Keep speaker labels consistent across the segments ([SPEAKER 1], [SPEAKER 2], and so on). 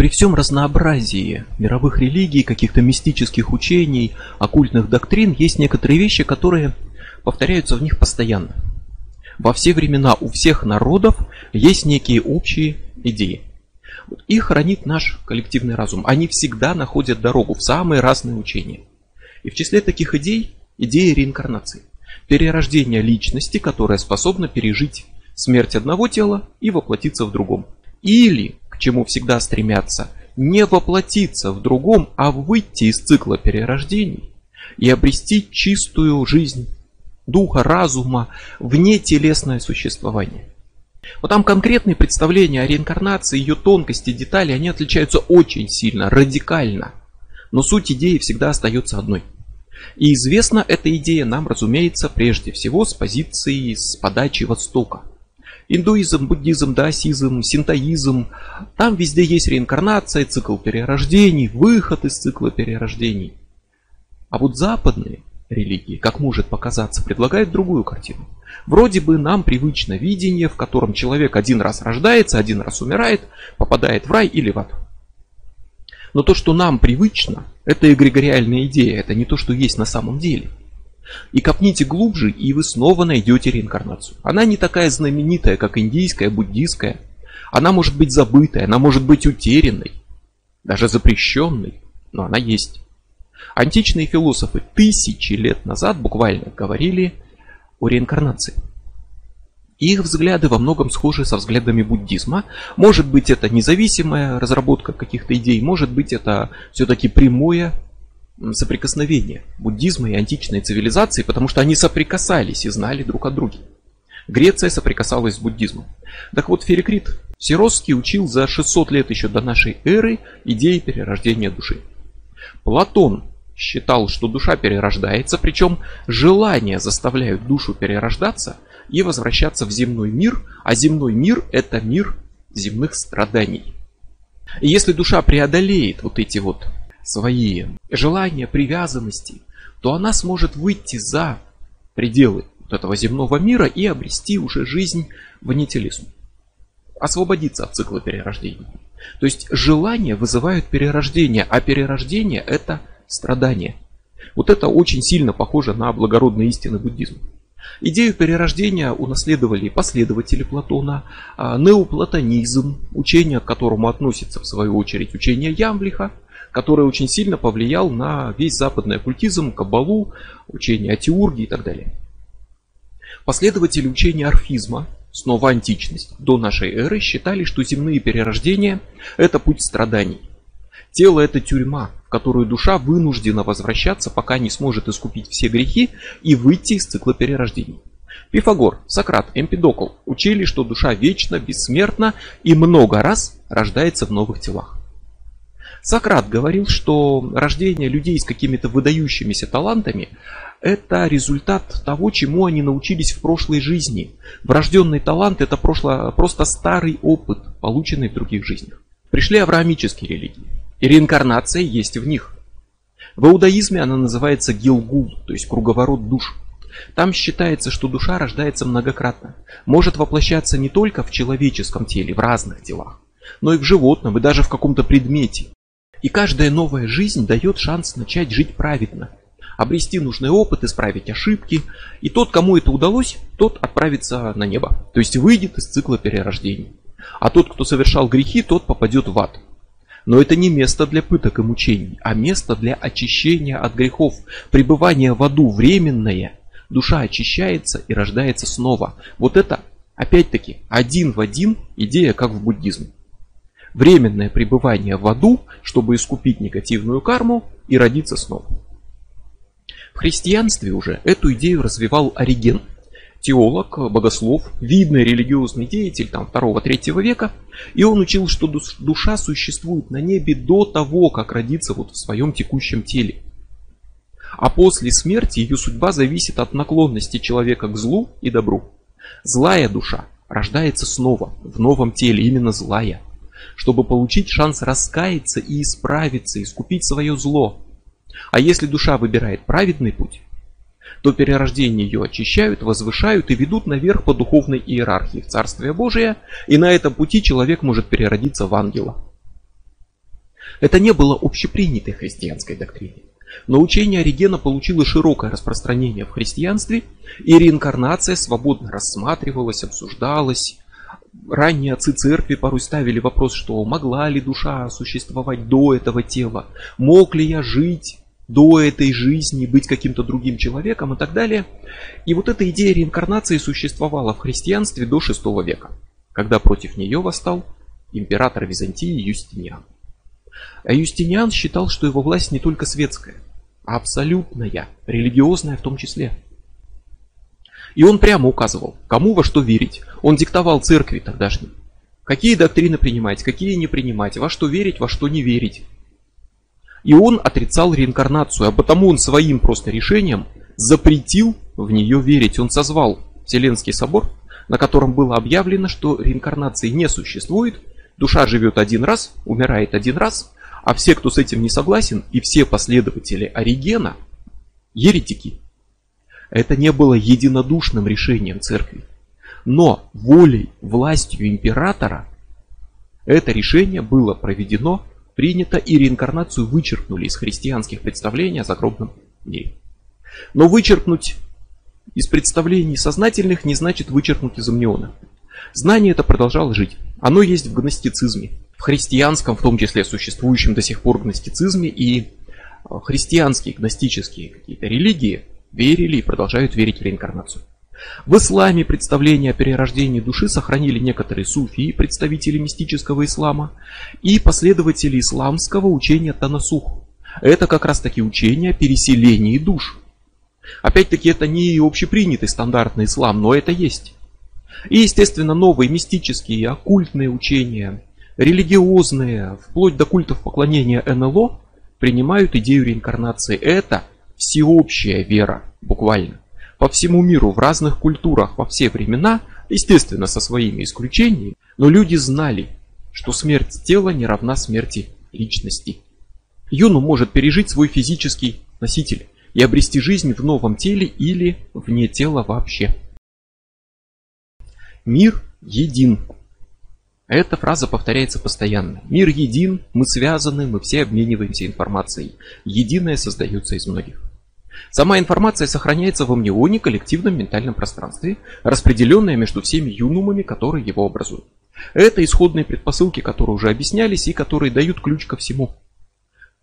[SPEAKER 1] При всем разнообразии мировых религий, каких-то мистических учений, оккультных доктрин, есть некоторые вещи, которые повторяются в них постоянно. Во все времена у всех народов есть некие общие идеи. Их хранит наш коллективный разум. Они всегда находят дорогу в самые разные учения. И в числе таких идей идея реинкарнации. Перерождение личности, которая способна пережить смерть одного тела и воплотиться в другом. Или, чему всегда стремятся, не воплотиться в другом, а выйти из цикла перерождений и обрести чистую жизнь духа, разума, вне телесное существование. Вот там конкретные представления о реинкарнации, ее тонкости, детали, они отличаются очень сильно, радикально. Но суть идеи всегда остается одной. И известна эта идея нам, разумеется, прежде всего с позиции, с подачи Востока. Индуизм, буддизм, даосизм, синтоизм. Там везде есть реинкарнация, цикл перерождений, выход из цикла перерождений. А вот западные религии, как может показаться, предлагают другую картину. Вроде бы нам привычно видение, в котором человек один раз рождается, один раз умирает, попадает в рай или в ад. Но то, что нам привычно, это эгрегориальная идея, это не то, что есть на самом деле. И копните глубже, и вы снова найдете реинкарнацию. Она не такая знаменитая, как индийская, буддийская. Она может быть забытой, она может быть утерянной, даже запрещенной, но она есть. Античные философы тысячи лет назад буквально говорили о реинкарнации. Их взгляды во многом схожи со взглядами буддизма. Может быть это независимая разработка каких-то идей, может быть это все-таки прямое соприкосновение буддизма и античной цивилизации, потому что они соприкасались и знали друг о друге. Греция соприкасалась с буддизмом. Так вот, Ферикрит Сиросский учил за 600 лет еще до нашей эры идеи перерождения души. Платон считал, что душа перерождается, причем желания заставляют душу перерождаться и возвращаться в земной мир, а земной мир это мир земных страданий. И если душа преодолеет вот эти вот свои желания, привязанности, то она сможет выйти за пределы вот этого земного мира и обрести уже жизнь вне телесну. Освободиться от цикла перерождения. То есть желания вызывают перерождение, а перерождение это страдание. Вот это очень сильно похоже на благородные истины буддизма. Идею перерождения унаследовали последователи Платона, а неоплатонизм, учение к которому относится в свою очередь учение Ямблиха, который очень сильно повлиял на весь западный оккультизм, каббалу, учение о теурге и так далее. Последователи учения орфизма, снова античность, до нашей эры считали, что земные перерождения – это путь страданий. Тело – это тюрьма, в которую душа вынуждена возвращаться, пока не сможет искупить все грехи и выйти из цикла перерождений. Пифагор, Сократ, Эмпидокл учили, что душа вечна, бессмертна и много раз рождается в новых телах. Сократ говорил, что рождение людей с какими-то выдающимися талантами – это результат того, чему они научились в прошлой жизни. Врожденный талант – это прошло, просто старый опыт, полученный в других жизнях. Пришли авраамические религии, и реинкарнация есть в них. В иудаизме она называется гилгул, то есть круговорот душ. Там считается, что душа рождается многократно, может воплощаться не только в человеческом теле, в разных телах, но и в животном, и даже в каком-то предмете. И каждая новая жизнь дает шанс начать жить праведно, обрести нужный опыт, исправить ошибки. И тот, кому это удалось, тот отправится на небо, то есть выйдет из цикла перерождений. А тот, кто совершал грехи, тот попадет в ад. Но это не место для пыток и мучений, а место для очищения от грехов. Пребывание в аду временное. Душа очищается и рождается снова. Вот это, опять-таки, один в один идея, как в буддизме временное пребывание в аду, чтобы искупить негативную карму и родиться снова. В христианстве уже эту идею развивал Ориген, теолог, богослов, видный религиозный деятель там 2-3 века, и он учил, что душа существует на небе до того, как родиться вот в своем текущем теле. А после смерти ее судьба зависит от наклонности человека к злу и добру. Злая душа рождается снова, в новом теле, именно злая чтобы получить шанс раскаяться и исправиться, искупить свое зло. А если душа выбирает праведный путь, то перерождение ее очищают, возвышают и ведут наверх по духовной иерархии в Царствие Божие, и на этом пути человек может переродиться в ангела. Это не было общепринятой христианской доктриной. Но учение Оригена получило широкое распространение в христианстве, и реинкарнация свободно рассматривалась, обсуждалась. Ранние отцы церкви порой ставили вопрос, что могла ли душа существовать до этого тела, мог ли я жить до этой жизни, быть каким-то другим человеком и так далее. И вот эта идея реинкарнации существовала в христианстве до VI века, когда против нее восстал император Византии Юстиниан. А Юстиниан считал, что его власть не только светская, а абсолютная, религиозная в том числе. И он прямо указывал, кому во что верить. Он диктовал церкви тогдашней. Какие доктрины принимать, какие не принимать, во что верить, во что не верить. И он отрицал реинкарнацию, а потому он своим просто решением запретил в нее верить. Он созвал Вселенский собор, на котором было объявлено, что реинкарнации не существует, душа живет один раз, умирает один раз, а все, кто с этим не согласен, и все последователи Оригена, еретики. Это не было единодушным решением церкви. Но волей, властью императора это решение было проведено, принято и реинкарнацию вычеркнули из христианских представлений о загробном мире. Но вычеркнуть из представлений сознательных не значит вычеркнуть из амниона. Знание это продолжало жить. Оно есть в гностицизме, в христианском, в том числе существующем до сих пор гностицизме, и э, христианские гностические какие-то религии верили и продолжают верить в реинкарнацию. В исламе представление о перерождении души сохранили некоторые суфии, представители мистического ислама, и последователи исламского учения Танасух. Это как раз таки учение о переселении душ. Опять-таки это не общепринятый стандартный ислам, но это есть. И, естественно, новые мистические и оккультные учения, религиозные, вплоть до культов поклонения НЛО, принимают идею реинкарнации. Это всеобщая вера, буквально. По всему миру, в разных культурах, во все времена, естественно, со своими исключениями, но люди знали, что смерть тела не равна смерти личности. Юну может пережить свой физический носитель и обрести жизнь в новом теле или вне тела вообще. Мир един. Эта фраза повторяется постоянно. Мир един, мы связаны, мы все обмениваемся информацией. Единое создается из многих. Сама информация сохраняется в амнионе коллективном ментальном пространстве, распределенная между всеми юнумами, которые его образуют. Это исходные предпосылки, которые уже объяснялись и которые дают ключ ко всему.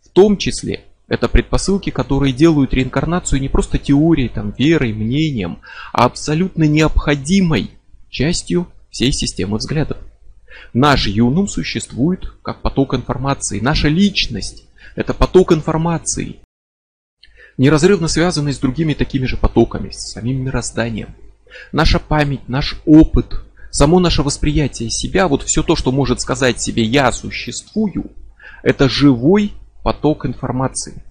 [SPEAKER 1] В том числе это предпосылки, которые делают реинкарнацию не просто теорией, там, верой, мнением, а абсолютно необходимой частью всей системы взглядов. Наш юнум существует как поток информации. Наша личность – это поток информации, неразрывно связанный с другими такими же потоками, с самим мирозданием. Наша память, наш опыт, само наше восприятие себя, вот все то, что может сказать себе «я существую», это живой поток информации.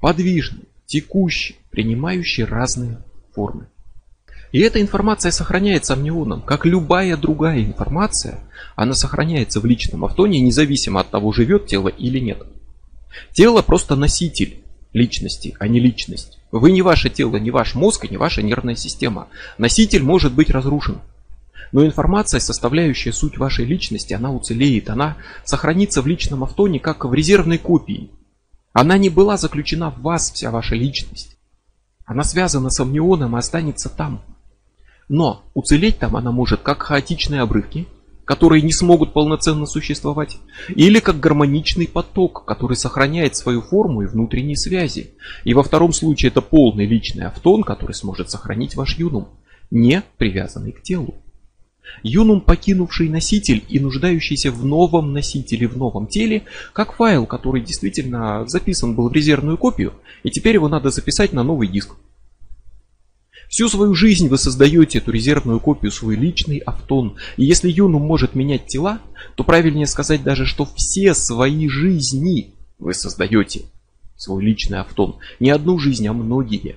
[SPEAKER 1] Подвижный, текущий, принимающий разные формы. И эта информация сохраняется амнионом, как любая другая информация, она сохраняется в личном автоне, независимо от того, живет тело или нет. Тело просто носитель личности, а не личность. Вы не ваше тело, не ваш мозг не ваша нервная система. Носитель может быть разрушен. Но информация, составляющая суть вашей личности, она уцелеет, она сохранится в личном автоне, как в резервной копии. Она не была заключена в вас, вся ваша личность. Она связана с амнионом и останется там. Но уцелеть там она может как хаотичные обрывки, которые не смогут полноценно существовать, или как гармоничный поток, который сохраняет свою форму и внутренние связи. И во втором случае это полный личный автон, который сможет сохранить ваш юнум, не привязанный к телу. Юнум, покинувший носитель и нуждающийся в новом носителе, в новом теле, как файл, который действительно записан был в резервную копию, и теперь его надо записать на новый диск. Всю свою жизнь вы создаете эту резервную копию, свой личный автон. И если Юнум может менять тела, то правильнее сказать даже, что все свои жизни вы создаете свой личный автон. Не одну жизнь, а многие.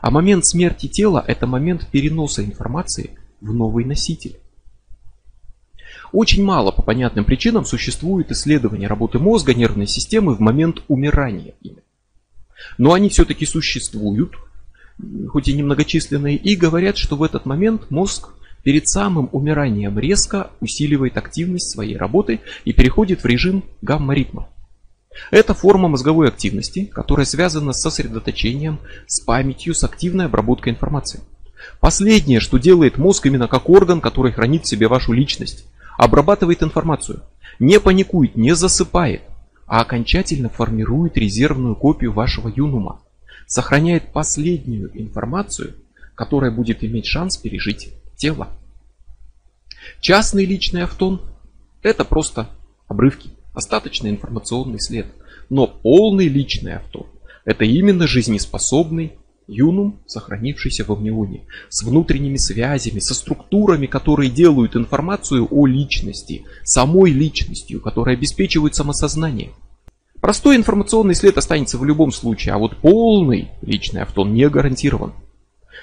[SPEAKER 1] А момент смерти тела – это момент переноса информации в новый носитель. Очень мало по понятным причинам существует исследования работы мозга, нервной системы в момент умирания. Но они все-таки существуют, хоть и немногочисленные, и говорят, что в этот момент мозг перед самым умиранием резко усиливает активность своей работы и переходит в режим гамма-ритма. Это форма мозговой активности, которая связана с сосредоточением, с памятью, с активной обработкой информации. Последнее, что делает мозг именно как орган, который хранит в себе вашу личность, обрабатывает информацию. Не паникует, не засыпает, а окончательно формирует резервную копию вашего юнума. Сохраняет последнюю информацию, которая будет иметь шанс пережить тело. Частный личный автон – это просто обрывки, остаточный информационный след. Но полный личный автон – это именно жизнеспособный юнум, сохранившийся в амнионе, с внутренними связями, со структурами, которые делают информацию о личности, самой личностью, которая обеспечивает самосознание. Простой информационный след останется в любом случае, а вот полный личный автон не гарантирован.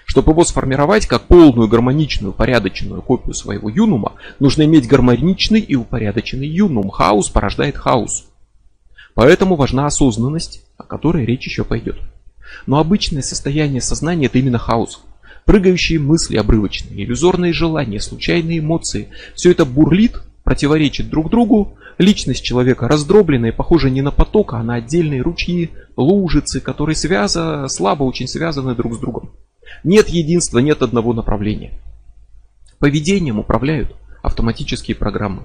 [SPEAKER 1] Чтобы его сформировать как полную гармоничную упорядоченную копию своего юнума, нужно иметь гармоничный и упорядоченный юнум. Хаос порождает хаос. Поэтому важна осознанность, о которой речь еще пойдет. Но обычное состояние сознания это именно хаос. Прыгающие мысли обрывочные, иллюзорные желания, случайные эмоции. Все это бурлит, противоречит друг другу. Личность человека раздробленная, похожа не на поток, а на отдельные ручьи, лужицы, которые связаны, слабо очень связаны друг с другом. Нет единства, нет одного направления. Поведением управляют автоматические программы.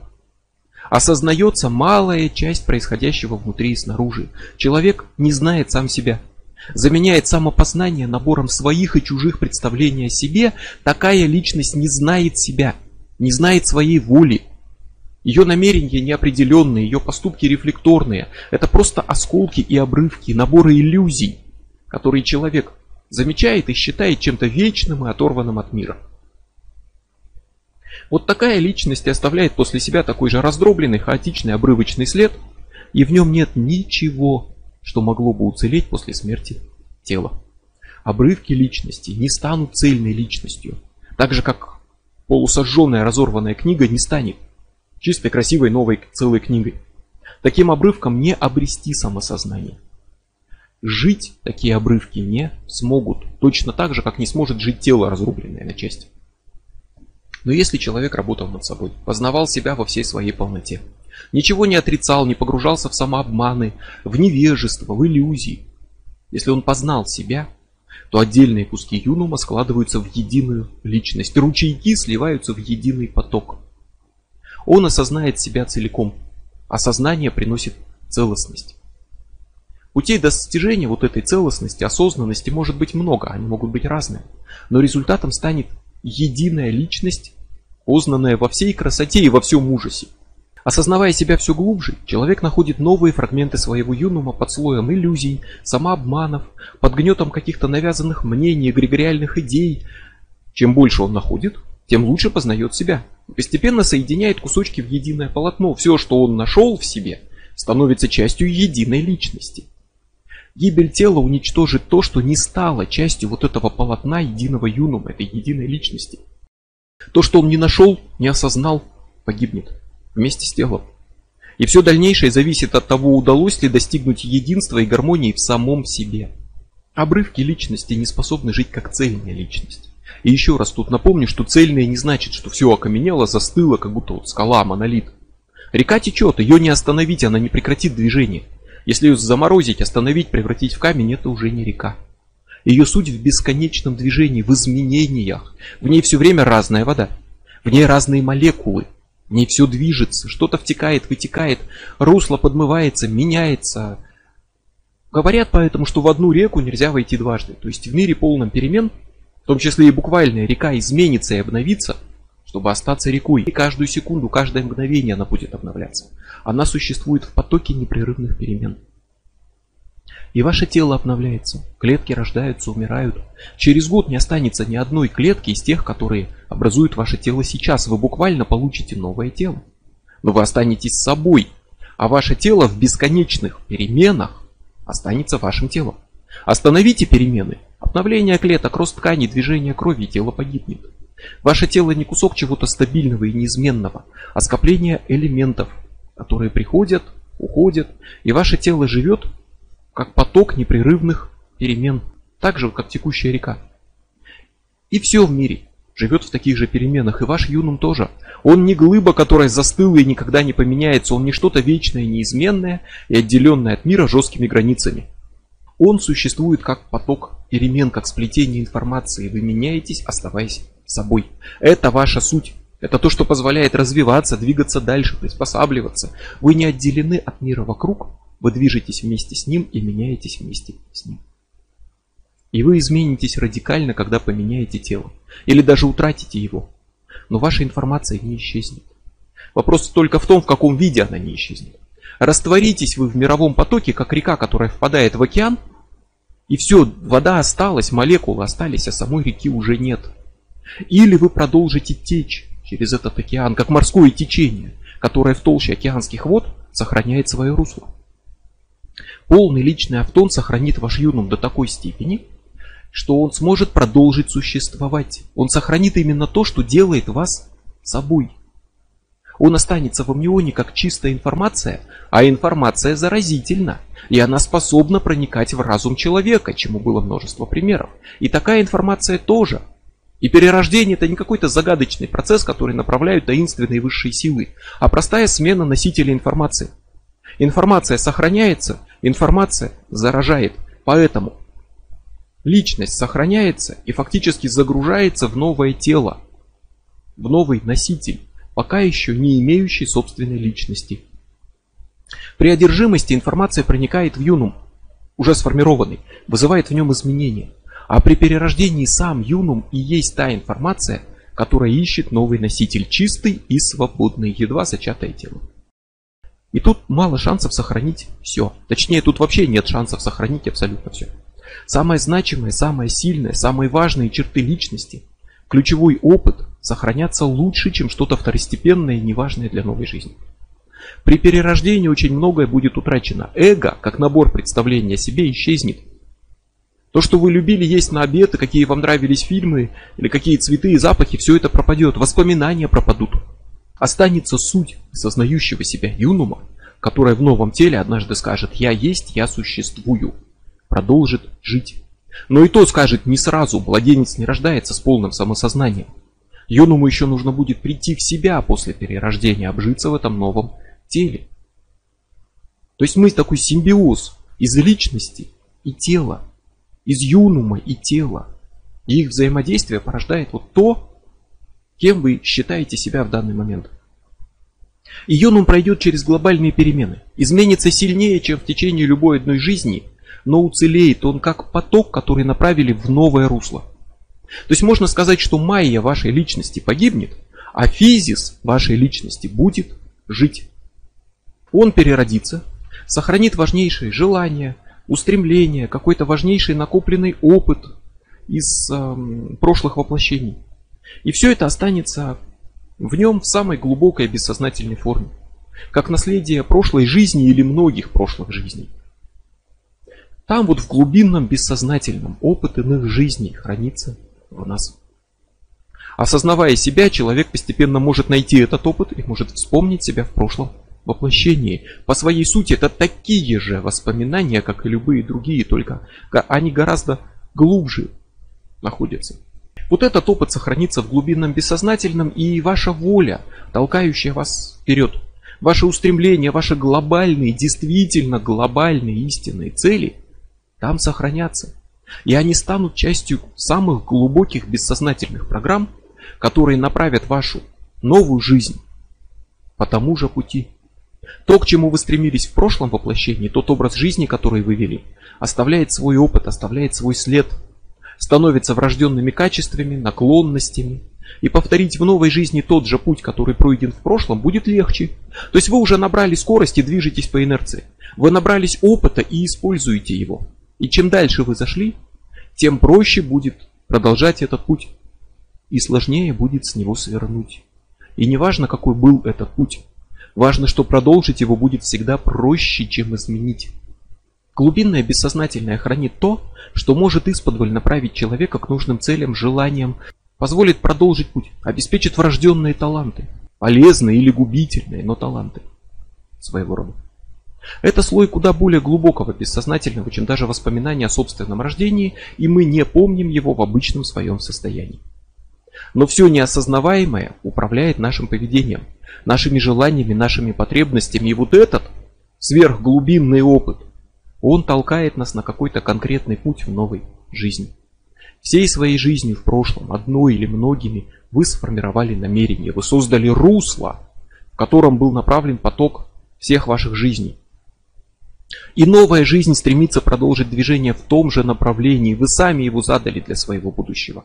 [SPEAKER 1] Осознается малая часть происходящего внутри и снаружи. Человек не знает сам себя. Заменяет самопознание набором своих и чужих представлений о себе, такая личность не знает себя, не знает своей воли. Ее намерения неопределенные, ее поступки рефлекторные. Это просто осколки и обрывки, наборы иллюзий, которые человек замечает и считает чем-то вечным и оторванным от мира. Вот такая личность оставляет после себя такой же раздробленный, хаотичный, обрывочный след, и в нем нет ничего, что могло бы уцелеть после смерти тела. Обрывки личности не станут цельной личностью, так же как полусожженная разорванная книга не станет чистой красивой новой целой книгой. Таким обрывком не обрести самосознание. Жить такие обрывки не смогут. Точно так же, как не сможет жить тело, разрубленное на части. Но если человек работал над собой, познавал себя во всей своей полноте, ничего не отрицал, не погружался в самообманы, в невежество, в иллюзии, если он познал себя, то отдельные куски юнума складываются в единую личность, ручейки сливаются в единый поток. Он осознает себя целиком, осознание приносит целостность. Путей достижения вот этой целостности, осознанности может быть много, они могут быть разные. Но результатом станет единая личность, познанная во всей красоте и во всем ужасе. Осознавая себя все глубже, человек находит новые фрагменты своего юнума под слоем иллюзий, самообманов, под гнетом каких-то навязанных мнений, эгрегориальных идей. Чем больше он находит, тем лучше познает себя. Постепенно соединяет кусочки в единое полотно. Все, что он нашел в себе, становится частью единой личности. Гибель тела уничтожит то, что не стало частью вот этого полотна единого юнума, этой единой личности. То, что он не нашел, не осознал, погибнет вместе с телом. И все дальнейшее зависит от того, удалось ли достигнуть единства и гармонии в самом себе. Обрывки личности не способны жить как цельная личность. И еще раз тут напомню, что цельное не значит, что все окаменело, застыло, как будто вот скала, монолит. Река течет, ее не остановить, она не прекратит движение. Если ее заморозить, остановить, превратить в камень, это уже не река. Ее суть в бесконечном движении, в изменениях. В ней все время разная вода. В ней разные молекулы. В ней все движется, что-то втекает, вытекает, русло подмывается, меняется. Говорят поэтому, что в одну реку нельзя войти дважды. То есть в мире полном перемен, том числе и буквальная река изменится и обновится – чтобы остаться рекой. И каждую секунду, каждое мгновение она будет обновляться. Она существует в потоке непрерывных перемен. И ваше тело обновляется. Клетки рождаются, умирают. Через год не останется ни одной клетки из тех, которые образуют ваше тело сейчас. Вы буквально получите новое тело. Но вы останетесь собой. А ваше тело в бесконечных переменах останется вашим телом. Остановите перемены. Обновление клеток, рост тканей, движение крови, тело погибнет. Ваше тело не кусок чего-то стабильного и неизменного, а скопление элементов, которые приходят, уходят, и ваше тело живет как поток непрерывных перемен, так же, как текущая река. И все в мире, живет в таких же переменах, и ваш юнум тоже. Он не глыба, которая застыла и никогда не поменяется, он не что-то вечное, неизменное и отделенное от мира жесткими границами. Он существует как поток перемен, как сплетение информации. Вы меняетесь, оставаясь собой. Это ваша суть. Это то, что позволяет развиваться, двигаться дальше, приспосабливаться. Вы не отделены от мира вокруг, вы движетесь вместе с ним и меняетесь вместе с ним. И вы изменитесь радикально, когда поменяете тело. Или даже утратите его. Но ваша информация не исчезнет. Вопрос только в том, в каком виде она не исчезнет. Растворитесь вы в мировом потоке, как река, которая впадает в океан, и все, вода осталась, молекулы остались, а самой реки уже нет. Или вы продолжите течь через этот океан, как морское течение, которое в толще океанских вод сохраняет свое русло. Полный личный автон сохранит ваш юнум до такой степени, что он сможет продолжить существовать. Он сохранит именно то, что делает вас собой. Он останется в амнионе как чистая информация, а информация заразительна, и она способна проникать в разум человека, чему было множество примеров. И такая информация тоже. И перерождение это не какой-то загадочный процесс, который направляют таинственные высшие силы, а простая смена носителя информации. Информация сохраняется, информация заражает. Поэтому Личность сохраняется и фактически загружается в новое тело, в новый носитель, пока еще не имеющий собственной личности. При одержимости информация проникает в юнум, уже сформированный, вызывает в нем изменения. А при перерождении сам юнум и есть та информация, которая ищет новый носитель, чистый и свободный, едва зачатое тело. И тут мало шансов сохранить все. Точнее, тут вообще нет шансов сохранить абсолютно все. Самое значимое, самое сильное, самые важные черты личности, ключевой опыт сохранятся лучше, чем что-то второстепенное и неважное для новой жизни. При перерождении очень многое будет утрачено. Эго, как набор представления о себе, исчезнет. То, что вы любили есть на обед, и какие вам нравились фильмы, или какие цветы и запахи, все это пропадет, воспоминания пропадут. Останется суть сознающего себя юнума, которая в новом теле однажды скажет «Я есть, я существую» продолжит жить. Но и то скажет не сразу, младенец не рождается с полным самосознанием. Юному еще нужно будет прийти в себя после перерождения, обжиться в этом новом теле. То есть мы такой симбиоз из личности и тела, из юнума и тела. И их взаимодействие порождает вот то, кем вы считаете себя в данный момент. И юнум пройдет через глобальные перемены, изменится сильнее, чем в течение любой одной жизни – но уцелеет он как поток, который направили в новое русло. То есть можно сказать, что майя вашей личности погибнет, а физис вашей личности будет жить. Он переродится, сохранит важнейшие желания, устремления, какой-то важнейший накопленный опыт из э, прошлых воплощений. И все это останется в нем в самой глубокой бессознательной форме, как наследие прошлой жизни или многих прошлых жизней. Там вот в глубинном бессознательном опыт иных жизней хранится в нас. Осознавая себя, человек постепенно может найти этот опыт и может вспомнить себя в прошлом воплощении. По своей сути это такие же воспоминания, как и любые другие, только они гораздо глубже находятся. Вот этот опыт сохранится в глубинном бессознательном и ваша воля, толкающая вас вперед. Ваши устремления, ваши глобальные, действительно глобальные истинные цели – там сохранятся. И они станут частью самых глубоких бессознательных программ, которые направят вашу новую жизнь по тому же пути. То, к чему вы стремились в прошлом воплощении, тот образ жизни, который вы вели, оставляет свой опыт, оставляет свой след, становится врожденными качествами, наклонностями. И повторить в новой жизни тот же путь, который пройден в прошлом, будет легче. То есть вы уже набрали скорость и движетесь по инерции. Вы набрались опыта и используете его. И чем дальше вы зашли, тем проще будет продолжать этот путь. И сложнее будет с него свернуть. И не важно, какой был этот путь. Важно, что продолжить его будет всегда проще, чем изменить. Глубинное бессознательное хранит то, что может исподволь направить человека к нужным целям, желаниям, позволит продолжить путь, обеспечит врожденные таланты, полезные или губительные, но таланты своего рода. Это слой куда более глубокого бессознательного, чем даже воспоминания о собственном рождении, и мы не помним его в обычном своем состоянии. Но все неосознаваемое управляет нашим поведением, нашими желаниями, нашими потребностями. И вот этот сверхглубинный опыт, он толкает нас на какой-то конкретный путь в новой жизни. Всей своей жизнью в прошлом, одной или многими, вы сформировали намерение, вы создали русло, в котором был направлен поток всех ваших жизней. И новая жизнь стремится продолжить движение в том же направлении. Вы сами его задали для своего будущего.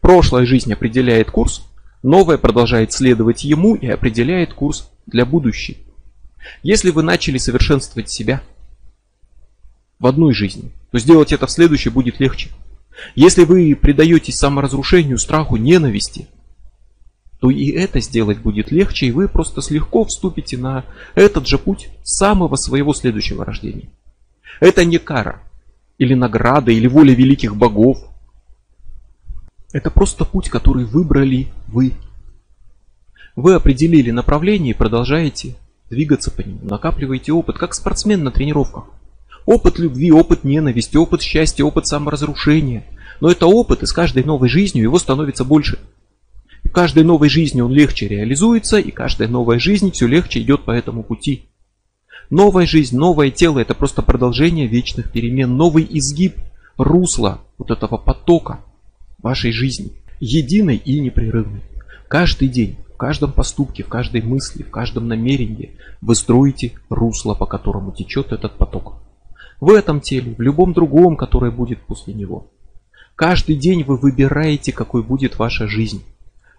[SPEAKER 1] Прошлая жизнь определяет курс, новая продолжает следовать ему и определяет курс для будущей. Если вы начали совершенствовать себя в одной жизни, то сделать это в следующей будет легче. Если вы предаетесь саморазрушению, страху, ненависти, то и это сделать будет легче, и вы просто слегка вступите на этот же путь самого своего следующего рождения. Это не кара, или награда, или воля великих богов. Это просто путь, который выбрали вы. Вы определили направление и продолжаете двигаться по нему, накапливаете опыт, как спортсмен на тренировках. Опыт любви, опыт ненависти, опыт счастья, опыт саморазрушения. Но это опыт, и с каждой новой жизнью его становится больше. Каждой новой жизни он легче реализуется, и каждая новая жизнь все легче идет по этому пути. Новая жизнь, новое тело – это просто продолжение вечных перемен, новый изгиб русла вот этого потока вашей жизни, единой и непрерывной. Каждый день, в каждом поступке, в каждой мысли, в каждом намерении вы строите русло, по которому течет этот поток. В этом теле, в любом другом, которое будет после него. Каждый день вы выбираете, какой будет ваша жизнь.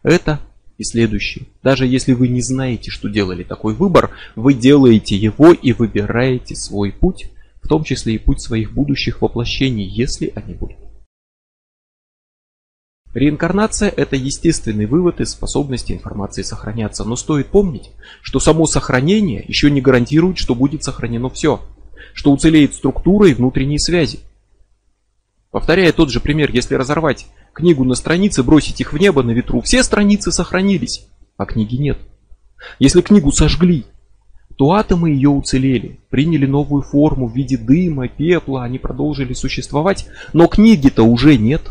[SPEAKER 1] Это и следующее. Даже если вы не знаете, что делали такой выбор, вы делаете его и выбираете свой путь, в том числе и путь своих будущих воплощений, если они будут. Реинкарнация – это естественный вывод из способности информации сохраняться, но стоит помнить, что само сохранение еще не гарантирует, что будет сохранено все, что уцелеет структура и внутренние связи. Повторяя тот же пример, если разорвать книгу на страницы, бросить их в небо на ветру, все страницы сохранились, а книги нет. Если книгу сожгли, то атомы ее уцелели, приняли новую форму в виде дыма, пепла, они продолжили существовать, но книги-то уже нет.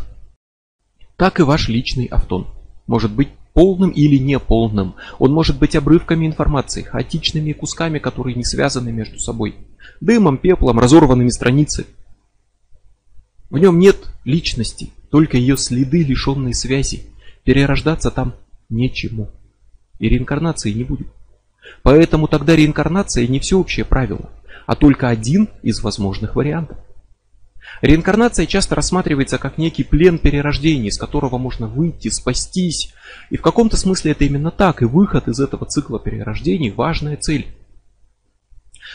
[SPEAKER 1] Так и ваш личный автон может быть полным или неполным. Он может быть обрывками информации, хаотичными кусками, которые не связаны между собой. Дымом, пеплом, разорванными страницами. В нем нет личности, только ее следы, лишенные связи. Перерождаться там нечему. И реинкарнации не будет. Поэтому тогда реинкарнация не всеобщее правило, а только один из возможных вариантов. Реинкарнация часто рассматривается как некий плен перерождения, из которого можно выйти, спастись. И в каком-то смысле это именно так, и выход из этого цикла перерождений – важная цель.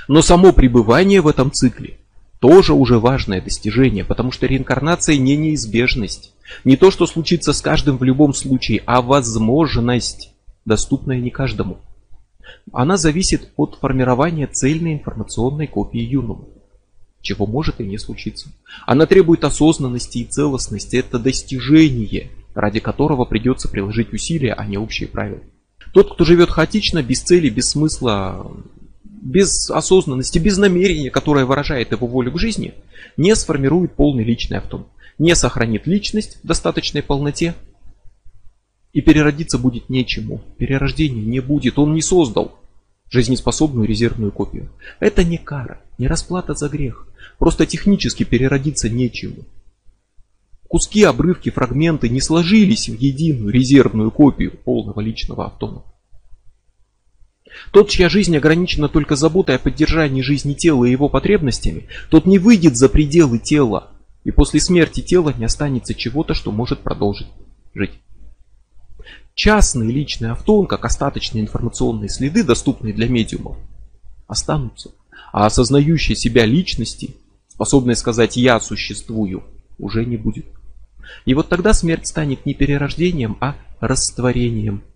[SPEAKER 1] Но само пребывание в этом цикле тоже уже важное достижение, потому что реинкарнация не неизбежность. Не то, что случится с каждым в любом случае, а возможность, доступная не каждому. Она зависит от формирования цельной информационной копии юнума, чего может и не случиться. Она требует осознанности и целостности, это достижение, ради которого придется приложить усилия, а не общие правила. Тот, кто живет хаотично, без цели, без смысла, без осознанности, без намерения, которое выражает его волю к жизни, не сформирует полный личный автом, не сохранит личность в достаточной полноте и переродиться будет нечему. Перерождения не будет, он не создал жизнеспособную резервную копию. Это не кара, не расплата за грех, просто технически переродиться нечему. Куски, обрывки, фрагменты не сложились в единую резервную копию полного личного автома. Тот, чья жизнь ограничена только заботой о поддержании жизни тела и его потребностями, тот не выйдет за пределы тела, и после смерти тела не останется чего-то, что может продолжить жить. Частный личный автон, как остаточные информационные следы, доступные для медиумов, останутся. А осознающие себя личности, способные сказать «я существую», уже не будет. И вот тогда смерть станет не перерождением, а растворением –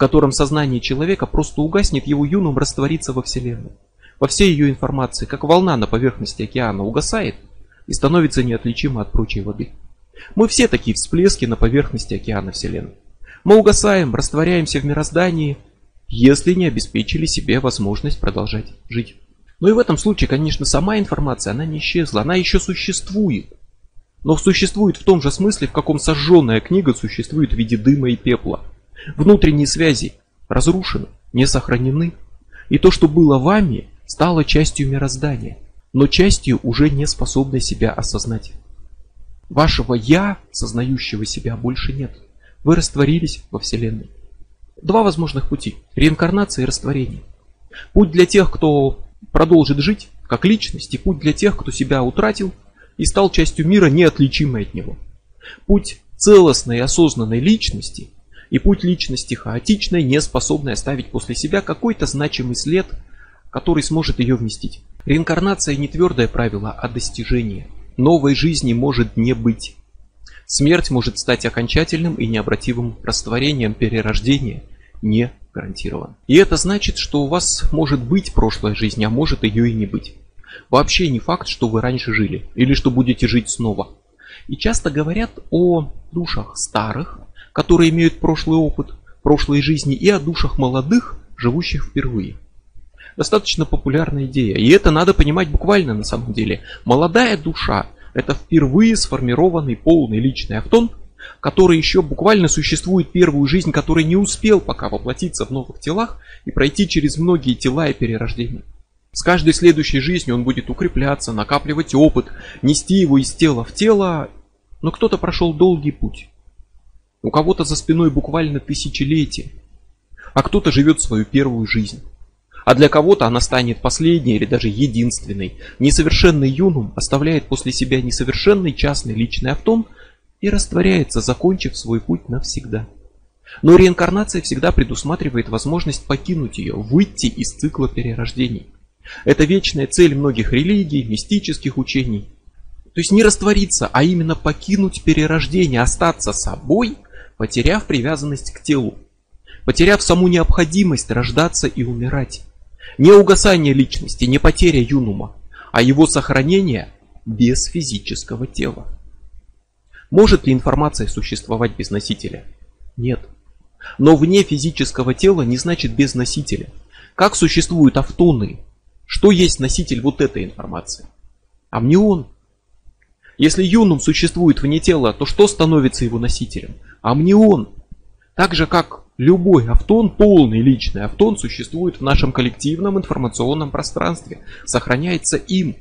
[SPEAKER 1] котором сознание человека просто угаснет, его юном растворится во Вселенной. Во всей ее информации, как волна на поверхности океана угасает и становится неотличима от прочей воды. Мы все такие всплески на поверхности океана Вселенной. Мы угасаем, растворяемся в мироздании, если не обеспечили себе возможность продолжать жить. Но и в этом случае, конечно, сама информация, она не исчезла, она еще существует. но существует в том же смысле, в каком сожженная книга существует в виде дыма и пепла. Внутренние связи разрушены, не сохранены, и то, что было вами, стало частью мироздания, но частью уже не способной себя осознать. Вашего «я», сознающего себя, больше нет. Вы растворились во Вселенной. Два возможных пути – реинкарнация и растворение. Путь для тех, кто продолжит жить как личность, и путь для тех, кто себя утратил и стал частью мира, неотличимой от него. Путь целостной осознанной личности и путь личности хаотичной, не способной оставить после себя какой-то значимый след, который сможет ее вместить. Реинкарнация не твердое правило, а достижение. Новой жизни может не быть. Смерть может стать окончательным и необратимым растворением перерождения не гарантирован. И это значит, что у вас может быть прошлая жизнь, а может ее и не быть. Вообще не факт, что вы раньше жили или что будете жить снова. И часто говорят о душах старых, которые имеют прошлый опыт, прошлой жизни, и о душах молодых, живущих впервые. Достаточно популярная идея, и это надо понимать буквально на самом деле. Молодая душа – это впервые сформированный полный личный автон, который еще буквально существует первую жизнь, который не успел пока воплотиться в новых телах и пройти через многие тела и перерождения. С каждой следующей жизнью он будет укрепляться, накапливать опыт, нести его из тела в тело, но кто-то прошел долгий путь. У кого-то за спиной буквально тысячелетия, а кто-то живет свою первую жизнь. А для кого-то она станет последней или даже единственной. Несовершенный юнум оставляет после себя несовершенный частный личный автон и растворяется, закончив свой путь навсегда. Но реинкарнация всегда предусматривает возможность покинуть ее, выйти из цикла перерождений. Это вечная цель многих религий, мистических учений. То есть не раствориться, а именно покинуть перерождение, остаться собой, потеряв привязанность к телу, потеряв саму необходимость рождаться и умирать. Не угасание личности, не потеря юнума, а его сохранение без физического тела. Может ли информация существовать без носителя? Нет. Но вне физического тела не значит без носителя. Как существуют автоны? Что есть носитель вот этой информации? Амнион. Если юнум существует вне тела, то что становится его носителем? Амнион. Так же как любой автон, полный личный автон, существует в нашем коллективном информационном пространстве, сохраняется им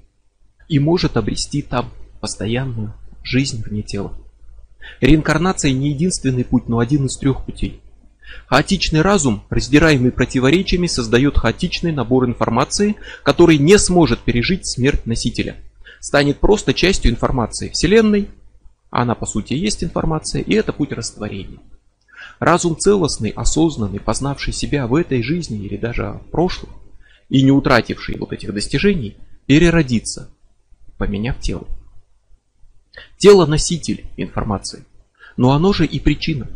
[SPEAKER 1] и может обрести там постоянную жизнь вне тела. Реинкарнация не единственный путь, но один из трех путей. Хаотичный разум, раздираемый противоречиями, создает хаотичный набор информации, который не сможет пережить смерть носителя. Станет просто частью информации Вселенной, она по сути есть информация, и это путь растворения. Разум целостный, осознанный, познавший себя в этой жизни или даже в прошлом, и не утративший вот этих достижений, переродится, поменяв тело. Тело носитель информации, но оно же и причина.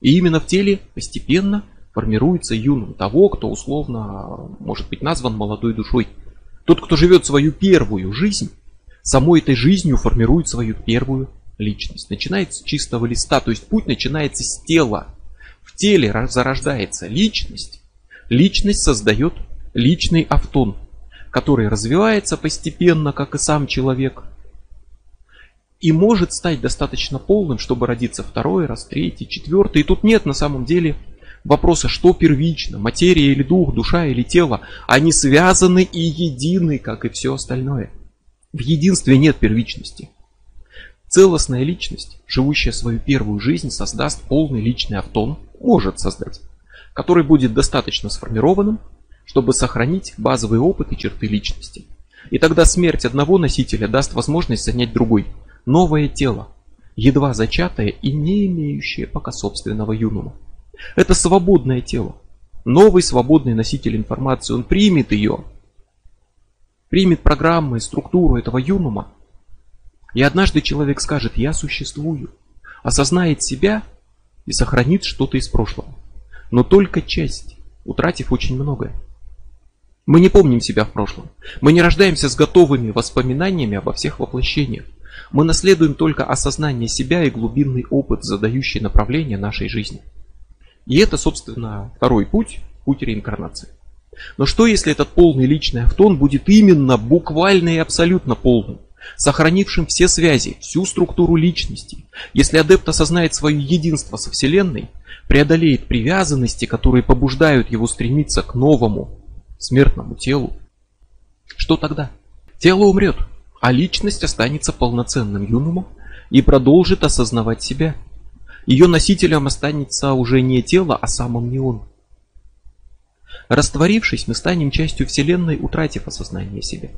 [SPEAKER 1] И именно в теле постепенно формируется юным того, кто условно может быть назван молодой душой. Тот, кто живет свою первую жизнь, самой этой жизнью формирует свою первую личность. Начинается с чистого листа, то есть путь начинается с тела. В теле зарождается личность. Личность создает личный автон, который развивается постепенно, как и сам человек – и может стать достаточно полным, чтобы родиться второй раз, третий, четвертый. И тут нет на самом деле вопроса, что первично, материя или дух, душа или тело. Они связаны и едины, как и все остальное. В единстве нет первичности. Целостная личность, живущая свою первую жизнь, создаст полный личный автон, может создать, который будет достаточно сформированным, чтобы сохранить базовый опыт и черты личности. И тогда смерть одного носителя даст возможность занять другой – новое тело, едва зачатое и не имеющее пока собственного юнума. Это свободное тело, новый свободный носитель информации, он примет ее, примет программы, структуру этого юнума. И однажды человек скажет, я существую, осознает себя и сохранит что-то из прошлого. Но только часть, утратив очень многое. Мы не помним себя в прошлом. Мы не рождаемся с готовыми воспоминаниями обо всех воплощениях. Мы наследуем только осознание себя и глубинный опыт, задающий направление нашей жизни. И это, собственно, второй путь, путь реинкарнации. Но что если этот полный личный автон будет именно буквально и абсолютно полным? Сохранившим все связи, всю структуру личности. Если адепт осознает свое единство со Вселенной, преодолеет привязанности, которые побуждают его стремиться к новому, смертному телу, что тогда? Тело умрет, а личность останется полноценным юнумом и продолжит осознавать себя. Ее носителем останется уже не тело, а не он. Растворившись, мы станем частью Вселенной, утратив осознание себя.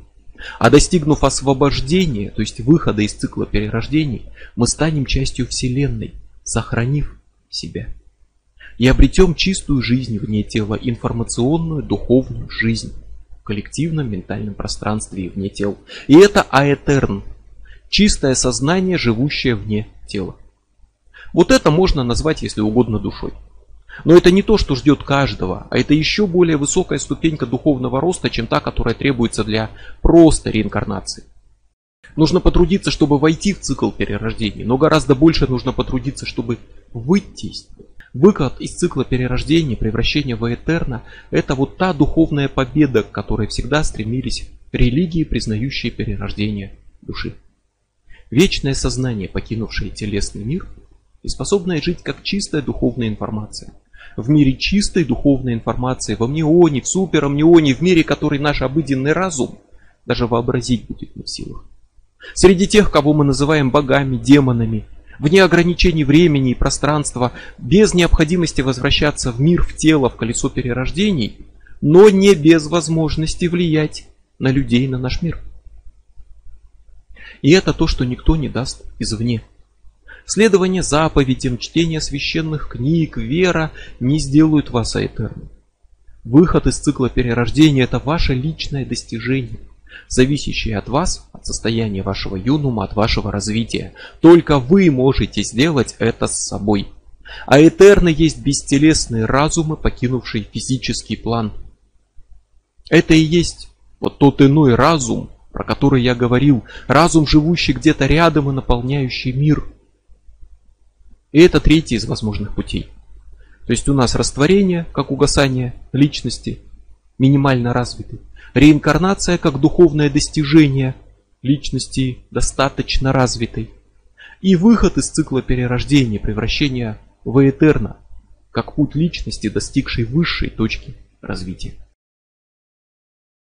[SPEAKER 1] А достигнув освобождения, то есть выхода из цикла перерождений, мы станем частью Вселенной, сохранив себя. И обретем чистую жизнь вне тела, информационную, духовную жизнь в коллективном ментальном пространстве и вне тел. И это аэтерн, чистое сознание, живущее вне тела. Вот это можно назвать, если угодно, душой. Но это не то, что ждет каждого, а это еще более высокая ступенька духовного роста, чем та, которая требуется для просто реинкарнации. Нужно потрудиться, чтобы войти в цикл перерождений, но гораздо больше нужно потрудиться, чтобы выйти из. Выход из цикла перерождения, превращение в Этерна – это вот та духовная победа, к которой всегда стремились религии, признающие перерождение души. Вечное сознание, покинувшее телесный мир, и способное жить как чистая духовная информация. В мире чистой духовной информации, в амнионе, в суперамнионе, в мире, который наш обыденный разум даже вообразить будет не в силах. Среди тех, кого мы называем богами, демонами, вне ограничений времени и пространства, без необходимости возвращаться в мир, в тело, в колесо перерождений, но не без возможности влиять на людей, на наш мир. И это то, что никто не даст извне. Следование заповедям, чтение священных книг, вера не сделают вас аэтерным. Выход из цикла перерождения – это ваше личное достижение, зависящее от вас, от состояния вашего юнума, от вашего развития. Только вы можете сделать это с собой. А Этерны есть бестелесные разумы, покинувшие физический план. Это и есть вот тот иной разум, про который я говорил, разум, живущий где-то рядом и наполняющий мир – и это третий из возможных путей. То есть у нас растворение, как угасание личности, минимально развитый. Реинкарнация, как духовное достижение личности, достаточно развитой. И выход из цикла перерождения, превращения в Этерна, как путь личности, достигшей высшей точки развития.